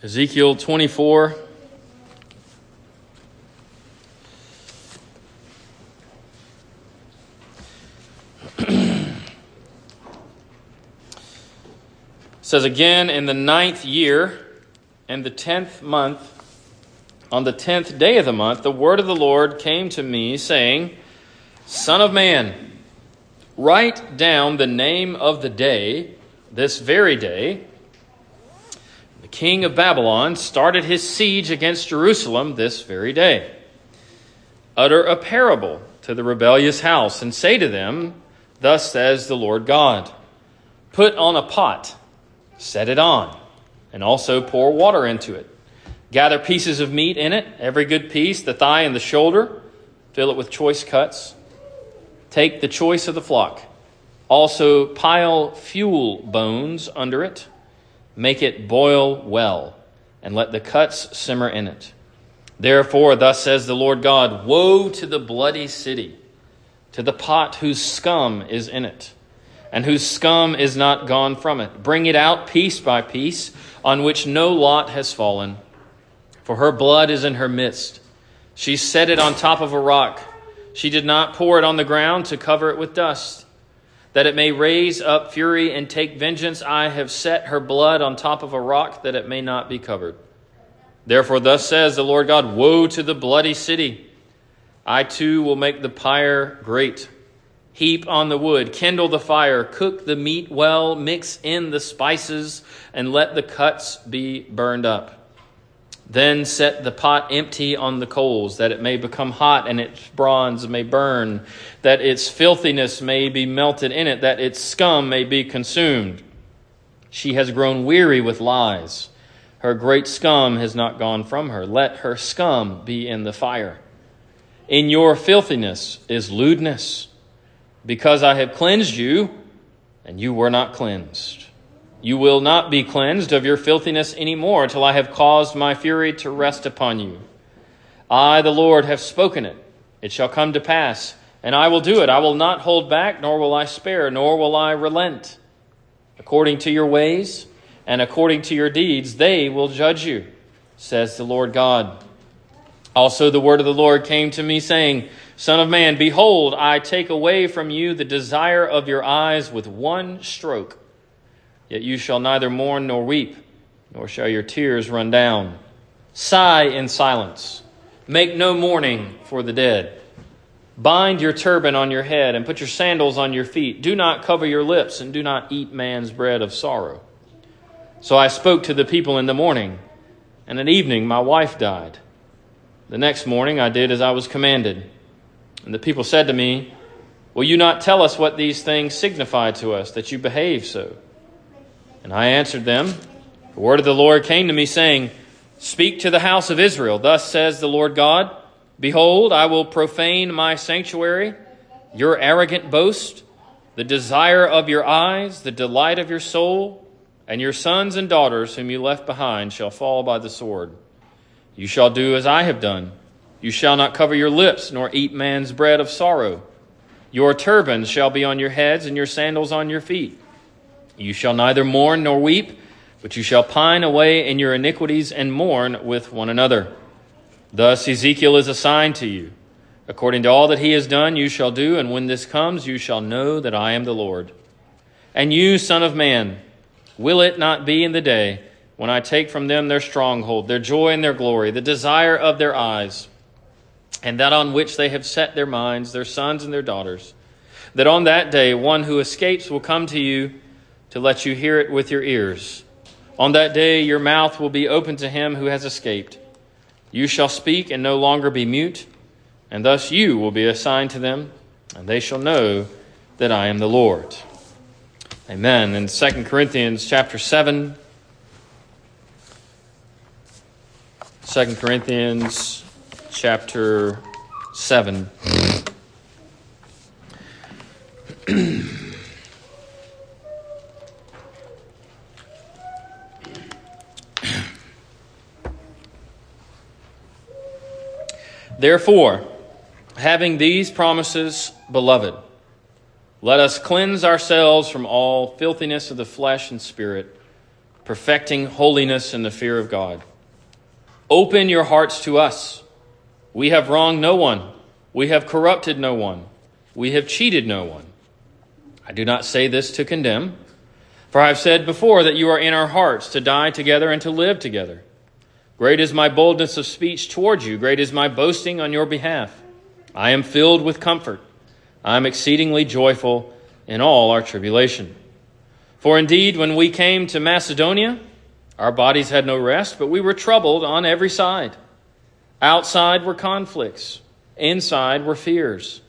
Ezekiel 24. says again, in the ninth year and the tenth month, on the tenth day of the month, the word of the Lord came to me, saying, Son of man, write down the name of the day, this very day the king of Babylon started his siege against Jerusalem this very day. Utter a parable to the rebellious house and say to them, Thus says the Lord God Put on a pot, set it on, and also pour water into it. Gather pieces of meat in it, every good piece, the thigh and the shoulder, fill it with choice cuts. Take the choice of the flock. Also pile fuel bones under it Make it boil well, and let the cuts simmer in it. Therefore, thus says the Lord God Woe to the bloody city, to the pot whose scum is in it, and whose scum is not gone from it. Bring it out piece by piece, on which no lot has fallen. For her blood is in her midst. She set it on top of a rock. She did not pour it on the ground to cover it with dust that it may raise up fury and take vengeance. I have set her blood on top of a rock that it may not be covered. Therefore, thus says the Lord God Woe to the bloody city! I too will make the pyre great. Heap on the wood, kindle the fire, cook the meat well, mix in the spices, and let the cuts be burned up. Then set the pot empty on the coals, that it may become hot and its bronze may burn, that its filthiness may be melted in it, that its scum may be consumed. She has grown weary with lies. Her great scum has not gone from her. Let her scum be in the fire. In your filthiness is lewdness, because I have cleansed you, and you were not cleansed. You will not be cleansed of your filthiness any more till I have caused my fury to rest upon you. I, the Lord, have spoken it. It shall come to pass, and I will do it. I will not hold back, nor will I spare, nor will I relent. According to your ways and according to your deeds, they will judge you, says the Lord God. Also, the word of the Lord came to me, saying, Son of man, behold, I take away from you the desire of your eyes with one stroke. Yet you shall neither mourn nor weep, nor shall your tears run down. Sigh in silence. Make no mourning for the dead. Bind your turban on your head and put your sandals on your feet. Do not cover your lips and do not eat man's bread of sorrow. So I spoke to the people in the morning, and at evening my wife died. The next morning I did as I was commanded. And the people said to me, Will you not tell us what these things signify to us, that you behave so? And I answered them, The word of the Lord came to me, saying, Speak to the house of Israel. Thus says the Lord God Behold, I will profane my sanctuary, your arrogant boast, the desire of your eyes, the delight of your soul, and your sons and daughters whom you left behind shall fall by the sword. You shall do as I have done. You shall not cover your lips, nor eat man's bread of sorrow. Your turbans shall be on your heads, and your sandals on your feet. You shall neither mourn nor weep, but you shall pine away in your iniquities and mourn with one another. Thus Ezekiel is assigned to you. According to all that he has done, you shall do, and when this comes, you shall know that I am the Lord. And you, Son of Man, will it not be in the day when I take from them their stronghold, their joy and their glory, the desire of their eyes, and that on which they have set their minds, their sons and their daughters, that on that day one who escapes will come to you to let you hear it with your ears. On that day, your mouth will be open to him who has escaped. You shall speak and no longer be mute, and thus you will be assigned to them, and they shall know that I am the Lord. Amen. In 2 Corinthians chapter 7, 2 Corinthians chapter 7. Therefore, having these promises, beloved, let us cleanse ourselves from all filthiness of the flesh and spirit perfecting holiness in the fear of God. Open your hearts to us. We have wronged no one. We have corrupted no one. We have cheated no one. I do not say this to condemn, for I have said before that you are in our hearts to die together and to live together. Great is my boldness of speech toward you, great is my boasting on your behalf. I am filled with comfort. I am exceedingly joyful in all our tribulation. For indeed, when we came to Macedonia, our bodies had no rest, but we were troubled on every side. Outside were conflicts, inside were fears.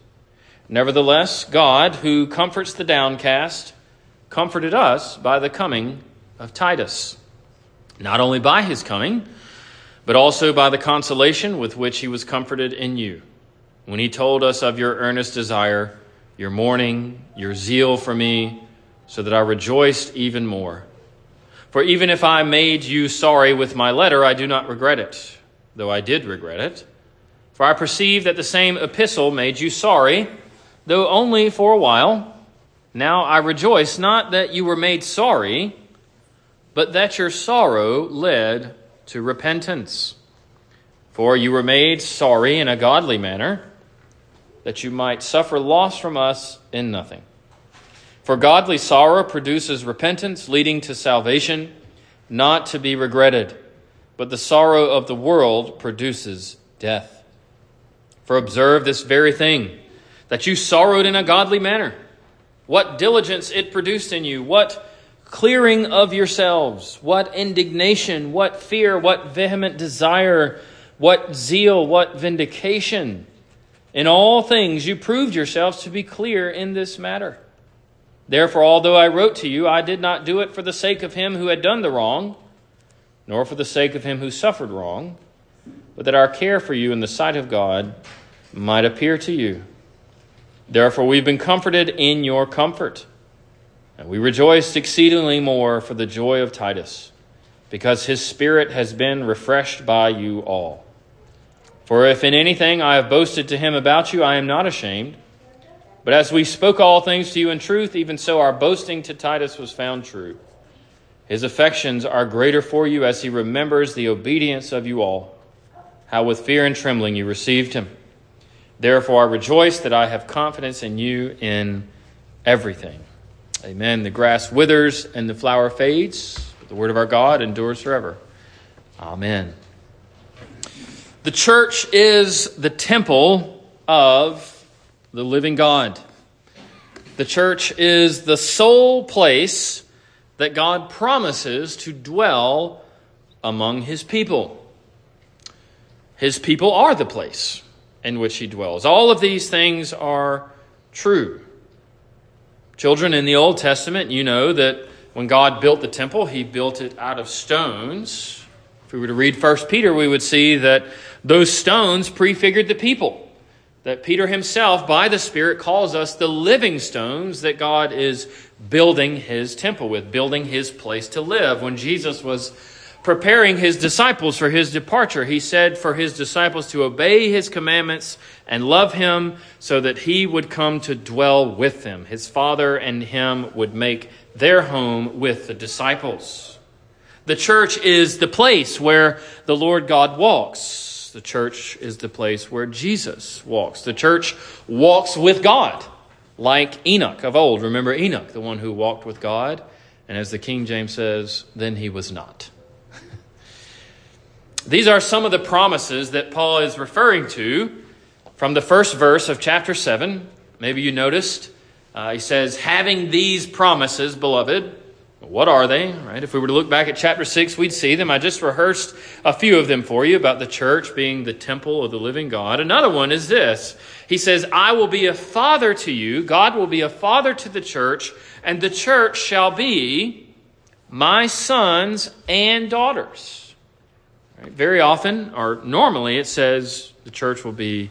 Nevertheless, God, who comforts the downcast, comforted us by the coming of Titus. Not only by his coming, but also by the consolation with which he was comforted in you, when he told us of your earnest desire, your mourning, your zeal for me, so that I rejoiced even more. For even if I made you sorry with my letter, I do not regret it, though I did regret it. For I perceive that the same epistle made you sorry, though only for a while. Now I rejoice not that you were made sorry, but that your sorrow led to repentance. For you were made sorry in a godly manner, that you might suffer loss from us in nothing. For godly sorrow produces repentance, leading to salvation, not to be regretted, but the sorrow of the world produces death. For observe this very thing, that you sorrowed in a godly manner. What diligence it produced in you, what clearing of yourselves, what indignation, what fear, what vehement desire, what zeal, what vindication. In all things you proved yourselves to be clear in this matter. Therefore, although I wrote to you, I did not do it for the sake of him who had done the wrong, nor for the sake of him who suffered wrong, but that our care for you in the sight of God might appear to you. Therefore, we've been comforted in your comfort, and we rejoiced exceedingly more for the joy of Titus, because his spirit has been refreshed by you all. For if in anything I have boasted to him about you, I am not ashamed. But as we spoke all things to you in truth, even so our boasting to Titus was found true. His affections are greater for you as he remembers the obedience of you all, how with fear and trembling you received him. Therefore I rejoice that I have confidence in you in everything. Amen. The grass withers and the flower fades, but the word of our God endures forever. Amen. The church is the temple of the living God. The church is the sole place that God promises to dwell among his people. His people are the place in which he dwells. All of these things are true. Children, in the Old Testament, you know that when God built the temple, he built it out of stones. If we were to read 1 Peter, we would see that those stones prefigured the people that Peter himself, by the Spirit, calls us the living stones that God is building his temple with, building his place to live. When Jesus was preparing his disciples for his departure, he said for his disciples to obey his commandments and love him so that he would come to dwell with them. His Father and him would make their home with the disciples. The church is the place where the Lord God walks. The church is the place where Jesus walks. The church walks with God, like Enoch of old. Remember Enoch, the one who walked with God? And as the King James says, then he was not. These are some of the promises that Paul is referring to from the first verse of chapter 7. Maybe you noticed. Uh, he says, Having these promises, beloved, what are they? Right? If we were to look back at chapter 6, we'd see them. I just rehearsed a few of them for you about the church being the temple of the living God. Another one is this. He says, I will be a father to you. God will be a father to the church, and the church shall be my sons and daughters. Right? Very often, or normally, it says the church will be,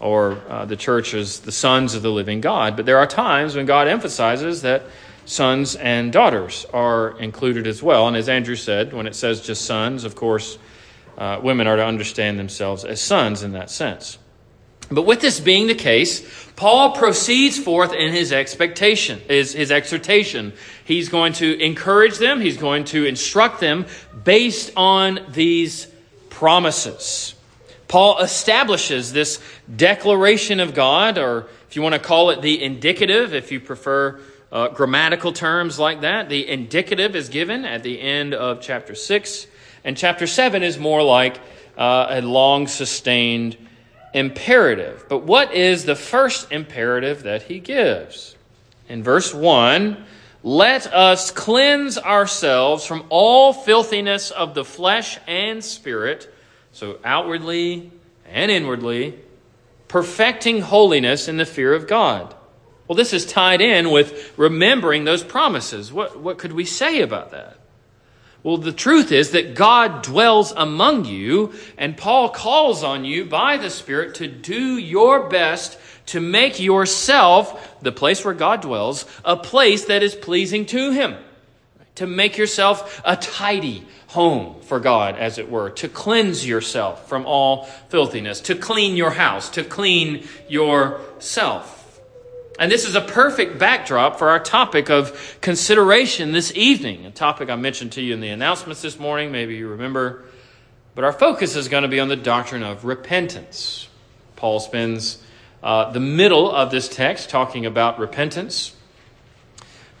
or uh, the church is the sons of the living God. But there are times when God emphasizes that sons and daughters are included as well. And as Andrew said, when it says just sons, of course, uh, women are to understand themselves as sons in that sense. But with this being the case, Paul proceeds forth in his expectation, his, his exhortation. He's going to encourage them, he's going to instruct them based on these promises. Paul establishes this declaration of God, or if you want to call it the indicative, if you prefer uh, grammatical terms like that, the indicative is given at the end of chapter 6. And chapter 7 is more like uh, a long sustained imperative. But what is the first imperative that he gives? In verse 1, let us cleanse ourselves from all filthiness of the flesh and spirit so, outwardly and inwardly, perfecting holiness in the fear of God. Well, this is tied in with remembering those promises. What, what could we say about that? Well, the truth is that God dwells among you, and Paul calls on you by the Spirit to do your best to make yourself, the place where God dwells, a place that is pleasing to Him. To make yourself a tidy, home for God, as it were, to cleanse yourself from all filthiness, to clean your house, to clean yourself. And this is a perfect backdrop for our topic of consideration this evening, a topic I mentioned to you in the announcements this morning, maybe you remember. But our focus is going to be on the doctrine of repentance. Paul spends uh, the middle of this text talking about repentance.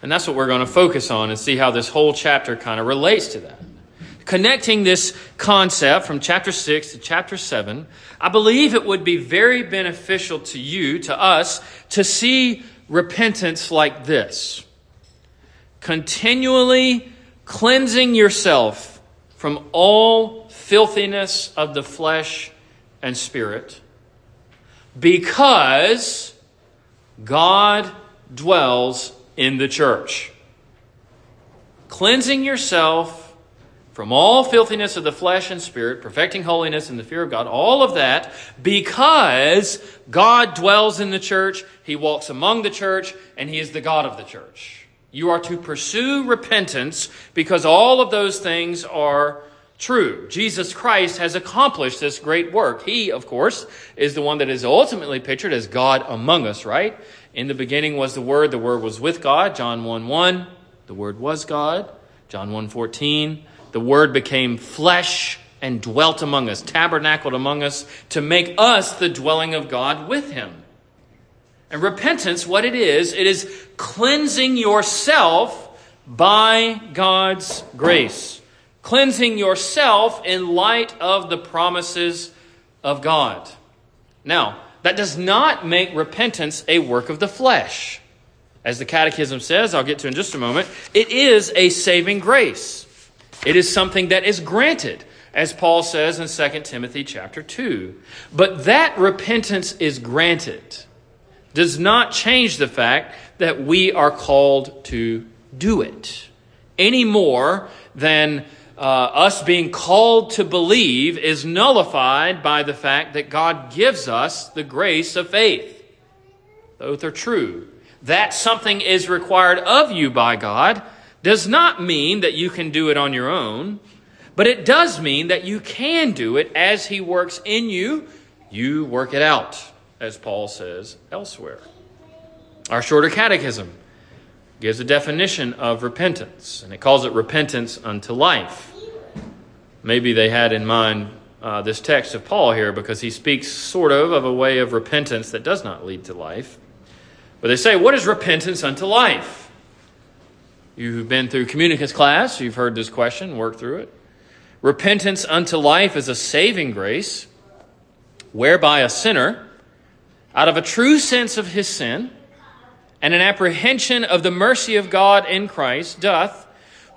And that's what we're going to focus on and see how this whole chapter kind of relates to that connecting this concept from chapter 6 to chapter 7, I believe it would be very beneficial to you, to us, to see repentance like this continually cleansing yourself from all filthiness of the flesh and spirit because God dwells in the church. Cleansing yourself from all filthiness of the flesh and spirit, perfecting holiness in the fear of God, all of that because God dwells in the church, He walks among the church, and He is the God of the church. You are to pursue repentance because all of those things are true. Jesus Christ has accomplished this great work. He, of course, is the one that is ultimately pictured as God among us, right? In the beginning was the Word, the Word was with God, John 1 1. The Word was God, John 1 14 the Word became flesh and dwelt among us, tabernacled among us, to make us the dwelling of God with Him. And repentance, what it is, it is cleansing yourself by God's grace. Cleansing yourself in light of the promises of God. Now, that does not make repentance a work of the flesh. As the Catechism says, I'll get to in just a moment, it is a saving grace. It is something that is granted, as Paul says in 2 Timothy chapter 2. But that repentance is granted does not change the fact that we are called to do it any more than uh, us being called to believe is nullified by the fact that God gives us the grace of faith. Both are true. That something is required of you by God does not mean that you can do it on your own, but it does mean that you can do it as He works in you. You work it out, as Paul says elsewhere. Our shorter catechism gives a definition of repentance, and it calls it repentance unto life. Maybe they had in mind uh, this text of Paul here because he speaks sort of of a way of repentance that does not lead to life. But they say, What is repentance unto life? You've been through communicants class, you've heard this question, worked through it. Repentance unto life is a saving grace whereby a sinner, out of a true sense of his sin and an apprehension of the mercy of God in Christ, doth,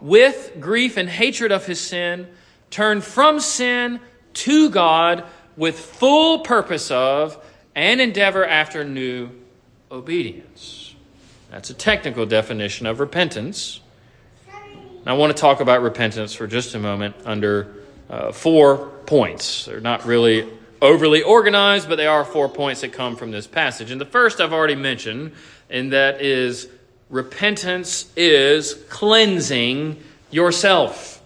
with grief and hatred of his sin, turn from sin to God with full purpose of and endeavor after new obedience. That's a technical definition of repentance. I want to talk about repentance for just a moment under uh, four points. They're not really overly organized, but they are four points that come from this passage. And the first I've already mentioned, and that is repentance is cleansing yourself.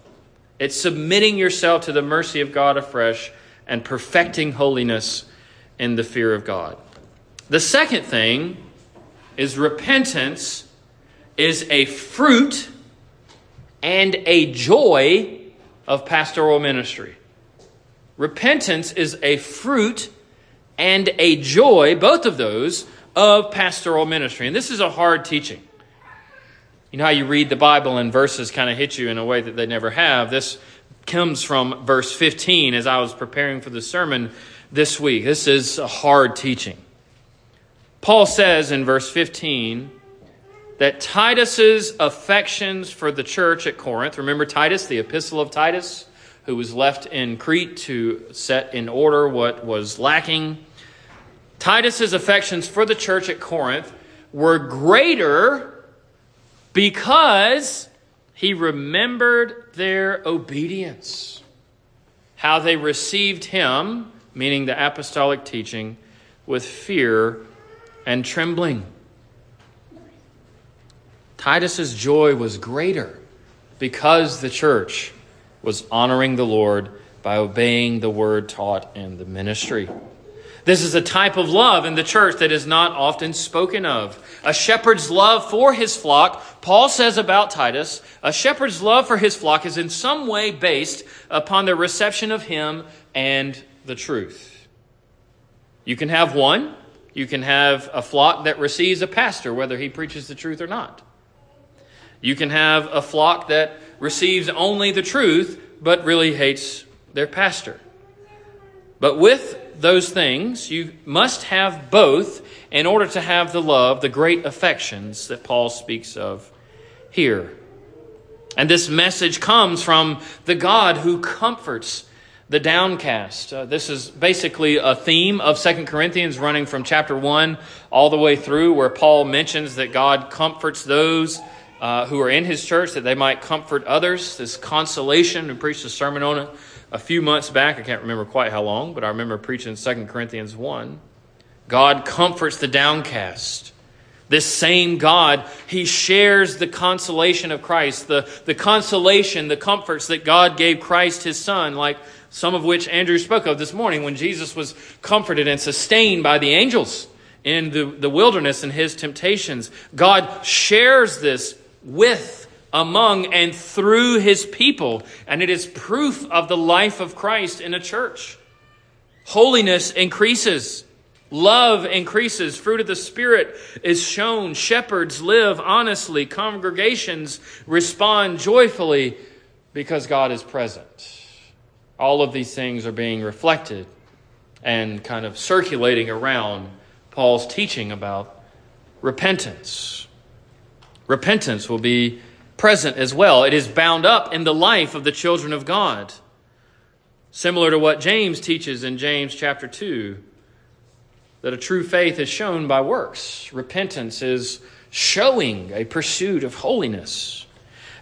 It's submitting yourself to the mercy of God afresh and perfecting holiness in the fear of God. The second thing is repentance is a fruit and a joy of pastoral ministry. Repentance is a fruit and a joy, both of those, of pastoral ministry. And this is a hard teaching. You know how you read the Bible and verses kind of hit you in a way that they never have? This comes from verse 15 as I was preparing for the sermon this week. This is a hard teaching. Paul says in verse 15 that Titus's affections for the church at Corinth, remember Titus, the epistle of Titus, who was left in Crete to set in order what was lacking. Titus's affections for the church at Corinth were greater because he remembered their obedience, how they received him, meaning the apostolic teaching, with fear and trembling. Titus's joy was greater because the church was honoring the Lord by obeying the word taught in the ministry. This is a type of love in the church that is not often spoken of. A shepherd's love for his flock, Paul says about Titus, a shepherd's love for his flock is in some way based upon the reception of him and the truth. You can have one, you can have a flock that receives a pastor, whether he preaches the truth or not. You can have a flock that receives only the truth, but really hates their pastor. But with those things, you must have both in order to have the love, the great affections that Paul speaks of here. And this message comes from the God who comforts the downcast. Uh, this is basically a theme of Second Corinthians running from chapter 1 all the way through, where Paul mentions that God comforts those uh, who are in his church that they might comfort others. This consolation, we preached a sermon on it a few months back. I can't remember quite how long, but I remember preaching 2 Corinthians 1. God comforts the downcast. This same God, He shares the consolation of Christ, the, the consolation, the comforts that God gave Christ His Son, like some of which Andrew spoke of this morning when Jesus was comforted and sustained by the angels in the, the wilderness and His temptations. God shares this with among and through his people, and it is proof of the life of Christ in a church. Holiness increases. Love increases. Fruit of the Spirit is shown. Shepherds live honestly. Congregations respond joyfully because God is present. All of these things are being reflected and kind of circulating around Paul's teaching about repentance. Repentance will be present as well. It is bound up in the life of the children of God. Similar to what James teaches in James chapter 2, that a true faith is shown by works. Repentance is showing a pursuit of holiness.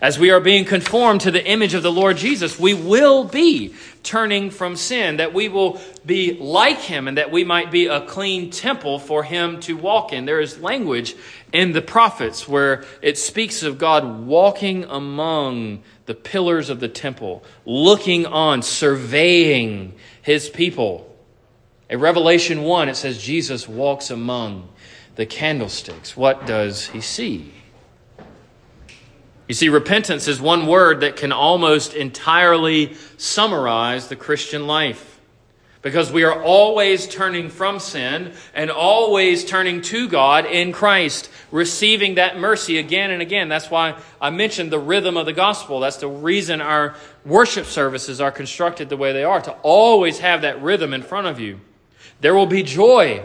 As we are being conformed to the image of the Lord Jesus, we will be turning from sin, that we will be like him, and that we might be a clean temple for him to walk in. There is language in the prophets where it speaks of God walking among the pillars of the temple, looking on, surveying his people. In Revelation 1, it says Jesus walks among the candlesticks. What does he see? You see, repentance is one word that can almost entirely summarize the Christian life. Because we are always turning from sin and always turning to God in Christ, receiving that mercy again and again. That's why I mentioned the rhythm of the gospel. That's the reason our worship services are constructed the way they are, to always have that rhythm in front of you. There will be joy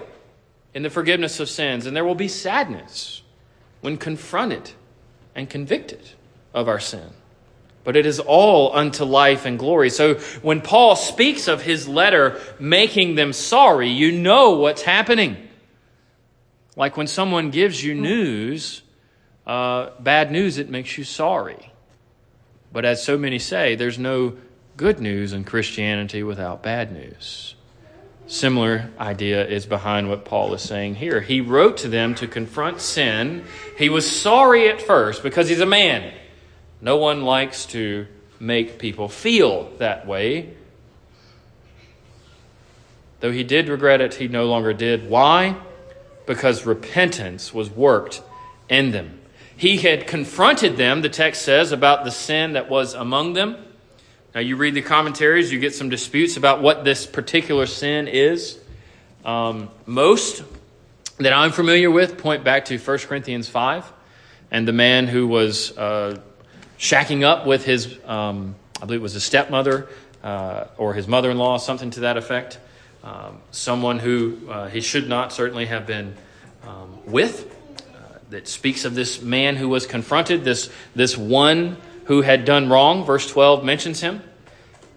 in the forgiveness of sins, and there will be sadness when confronted and convicted of our sin. But it is all unto life and glory. So when Paul speaks of his letter making them sorry, you know what's happening. Like when someone gives you news, uh, bad news, it makes you sorry. But as so many say, there's no good news in Christianity without bad news. Similar idea is behind what Paul is saying here. He wrote to them to confront sin. He was sorry at first because he's a man. No one likes to make people feel that way. Though he did regret it, he no longer did. Why? Because repentance was worked in them. He had confronted them, the text says, about the sin that was among them. Now, you read the commentaries, you get some disputes about what this particular sin is. Um, most that I'm familiar with point back to 1 Corinthians 5 and the man who was uh, shacking up with his, um, I believe it was his stepmother uh, or his mother in law, something to that effect. Um, someone who uh, he should not certainly have been um, with that speaks of this man who was confronted, this, this one who had done wrong. Verse 12 mentions him,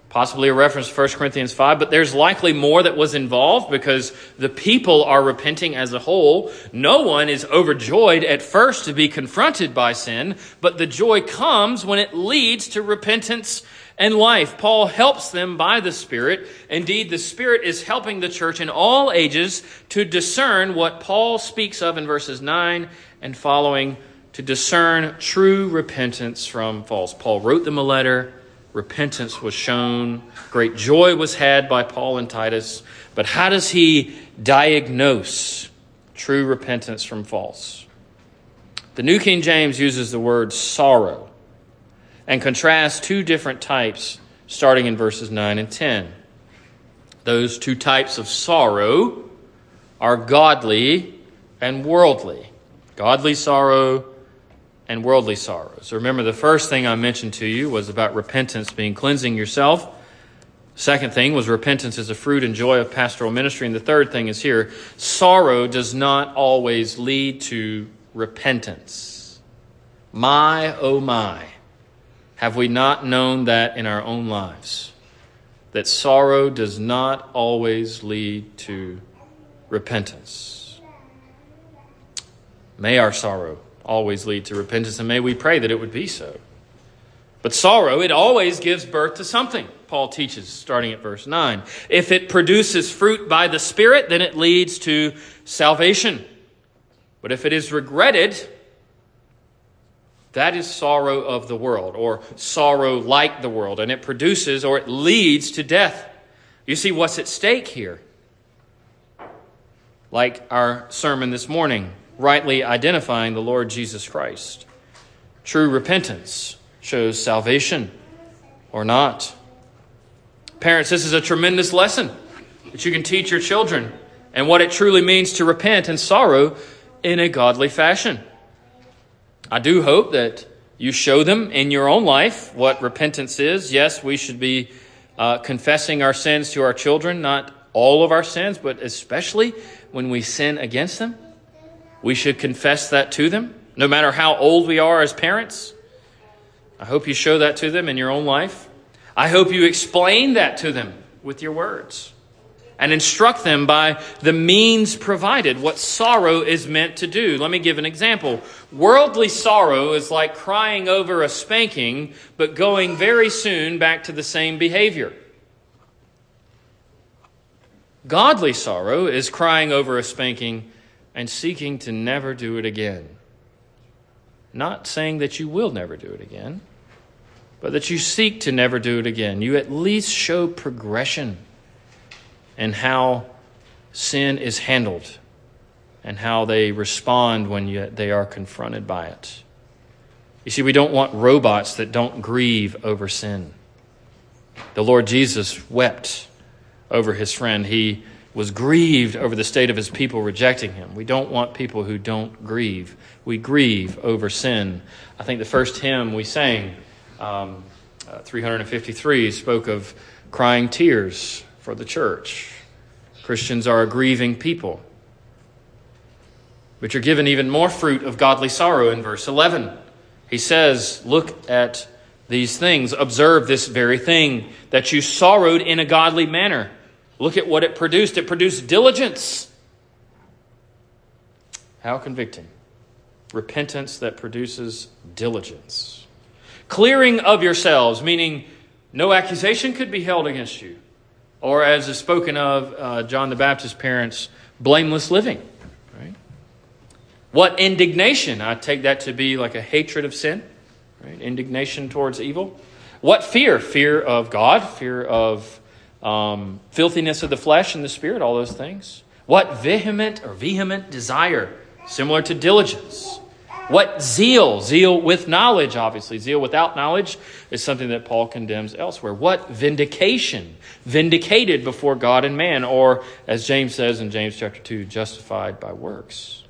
possibly a reference to 1 Corinthians 5, but there's likely more that was involved because the people are repenting as a whole. No one is overjoyed at first to be confronted by sin, but the joy comes when it leads to repentance and life. Paul helps them by the Spirit. Indeed, the Spirit is helping the church in all ages to discern what Paul speaks of in verses 9 and following to discern true repentance from false. Paul wrote them a letter. Repentance was shown. Great joy was had by Paul and Titus. But how does he diagnose true repentance from false? The New King James uses the word sorrow and contrasts two different types starting in verses 9 and 10. Those two types of sorrow are godly and worldly. Godly sorrow and worldly sorrows. Remember, the first thing I mentioned to you was about repentance being cleansing yourself. Second thing was repentance is a fruit and joy of pastoral ministry. And the third thing is here sorrow does not always lead to repentance. My, oh my. Have we not known that in our own lives? That sorrow does not always lead to repentance. May our sorrow always lead to repentance, and may we pray that it would be so. But sorrow, it always gives birth to something, Paul teaches, starting at verse 9. If it produces fruit by the Spirit, then it leads to salvation. But if it is regretted, that is sorrow of the world, or sorrow like the world, and it produces or it leads to death. You see what's at stake here. Like our sermon this morning, rightly identifying the Lord Jesus Christ. True repentance shows salvation or not. Parents, this is a tremendous lesson that you can teach your children and what it truly means to repent and sorrow in a godly fashion. I do hope that you show them in your own life what repentance is. Yes, we should be uh, confessing our sins to our children, not all of our sins, but especially when we sin against them. We should confess that to them, no matter how old we are as parents. I hope you show that to them in your own life. I hope you explain that to them with your words and instruct them by the means provided, what sorrow is meant to do. Let me give an example. Worldly sorrow is like crying over a spanking, but going very soon back to the same behavior. Godly sorrow is crying over a spanking and seeking to never do it again. Not saying that you will never do it again, but that you seek to never do it again. You at least show progression and how sin is handled and how they respond when you, they are confronted by it. You see, we don't want robots that don't grieve over sin. The Lord Jesus wept over his friend. He was grieved over the state of his people rejecting him. We don't want people who don't grieve. We grieve over sin. I think the first hymn we sang, um, uh, 353, spoke of crying tears for the church. Christians are a grieving people. But you're given even more fruit of godly sorrow in verse 11. He says, Look at these things, observe this very thing, that you sorrowed in a godly manner. Look at what it produced. It produced diligence. How convicting. Repentance that produces diligence. Clearing of yourselves, meaning no accusation could be held against you or as is spoken of uh, John the Baptist's parents, blameless living. Right? What indignation? I take that to be like a hatred of sin, right? Indignation towards evil. What fear? Fear of God, fear of um, filthiness of the flesh and the spirit, all those things. What vehement or vehement desire, similar to diligence. What zeal? Zeal with knowledge, obviously. Zeal without knowledge is something that Paul condemns elsewhere. What vindication? Vindicated before God and man, or as James says in James chapter 2, justified by works.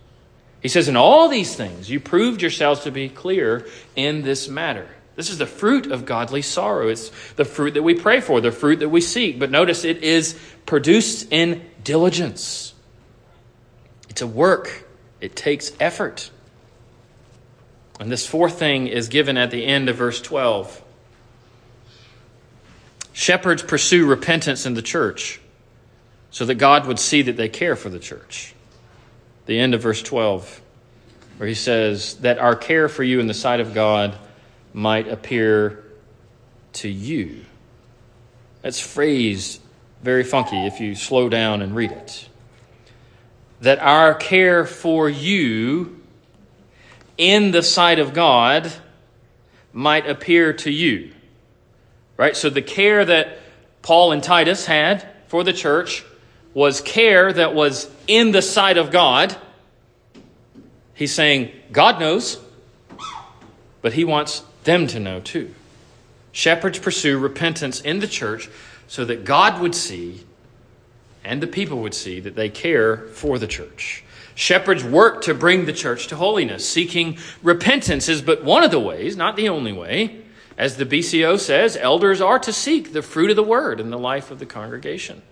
He says, In all these things, you proved yourselves to be clear in this matter. This is the fruit of godly sorrow. It's the fruit that we pray for, the fruit that we seek. But notice it is produced in diligence. It's a work, it takes effort. And this fourth thing is given at the end of verse 12. Shepherds pursue repentance in the church so that God would see that they care for the church. The end of verse 12, where he says, That our care for you in the sight of God might appear to you. That's phrased very funky if you slow down and read it. That our care for you in the sight of God might appear to you. Right? So the care that Paul and Titus had for the church was care that was in the sight of God. He's saying, God knows, but he wants them to know too. Shepherds pursue repentance in the church so that God would see and the people would see that they care for the church. Shepherds work to bring the church to holiness. Seeking repentance is but one of the ways, not the only way. As the BCO says, elders are to seek the fruit of the word in the life of the congregation.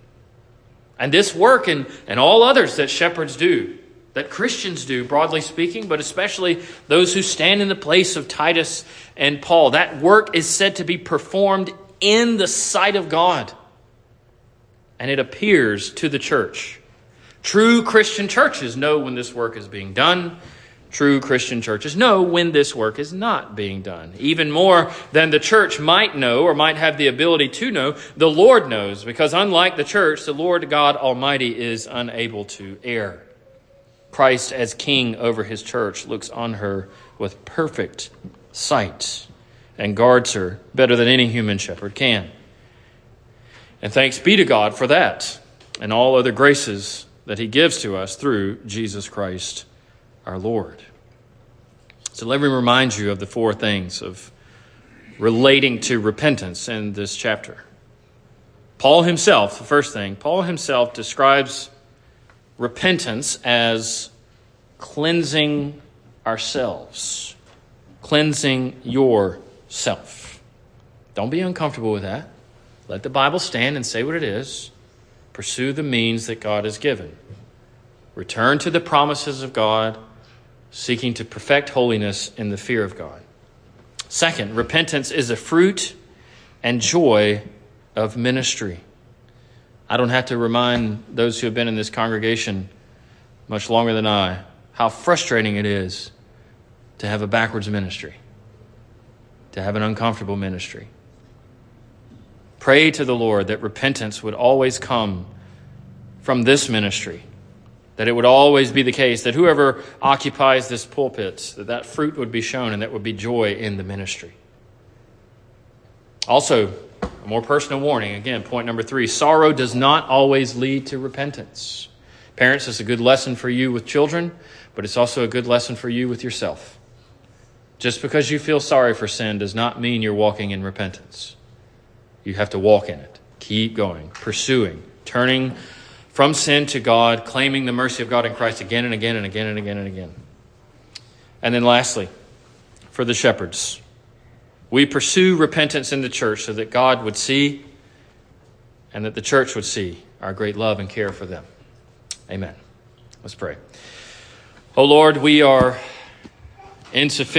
And this work and, and all others that shepherds do, that Christians do, broadly speaking, but especially those who stand in the place of Titus and Paul, that work is said to be performed in the sight of God. And it appears to the church. True Christian churches know when this work is being done. True Christian churches know when this work is not being done. Even more than the church might know or might have the ability to know, the Lord knows, because unlike the church, the Lord God Almighty is unable to err. Christ, as king over his church, looks on her with perfect sight and guards her better than any human shepherd can. And thanks be to God for that and all other graces that he gives to us through Jesus Christ our Lord. So let me remind you of the four things of relating to repentance in this chapter. Paul himself, the first thing, Paul himself describes repentance as cleansing ourselves, cleansing yourself. Don't be uncomfortable with that. Let the Bible stand and say what it is. Pursue the means that God has given. Return to the promises of God, seeking to perfect holiness in the fear of God. Second, repentance is a fruit and joy of ministry. I don't have to remind those who have been in this congregation much longer than I how frustrating it is to have a backwards ministry, to have an uncomfortable ministry. Pray to the Lord that repentance would always come from this ministry, that it would always be the case that whoever occupies this pulpit, that that fruit would be shown and that would be joy in the ministry. Also, a more personal warning again, point number three sorrow does not always lead to repentance. Parents, it's a good lesson for you with children, but it's also a good lesson for you with yourself. Just because you feel sorry for sin does not mean you're walking in repentance. You have to walk in it. Keep going, pursuing, turning from sin to God, claiming the mercy of God in Christ again and again and again and again and again. And then lastly, for the shepherds, we pursue repentance in the church so that God would see and that the church would see our great love and care for them. Amen. Let's pray. Oh Lord, we are insufficient.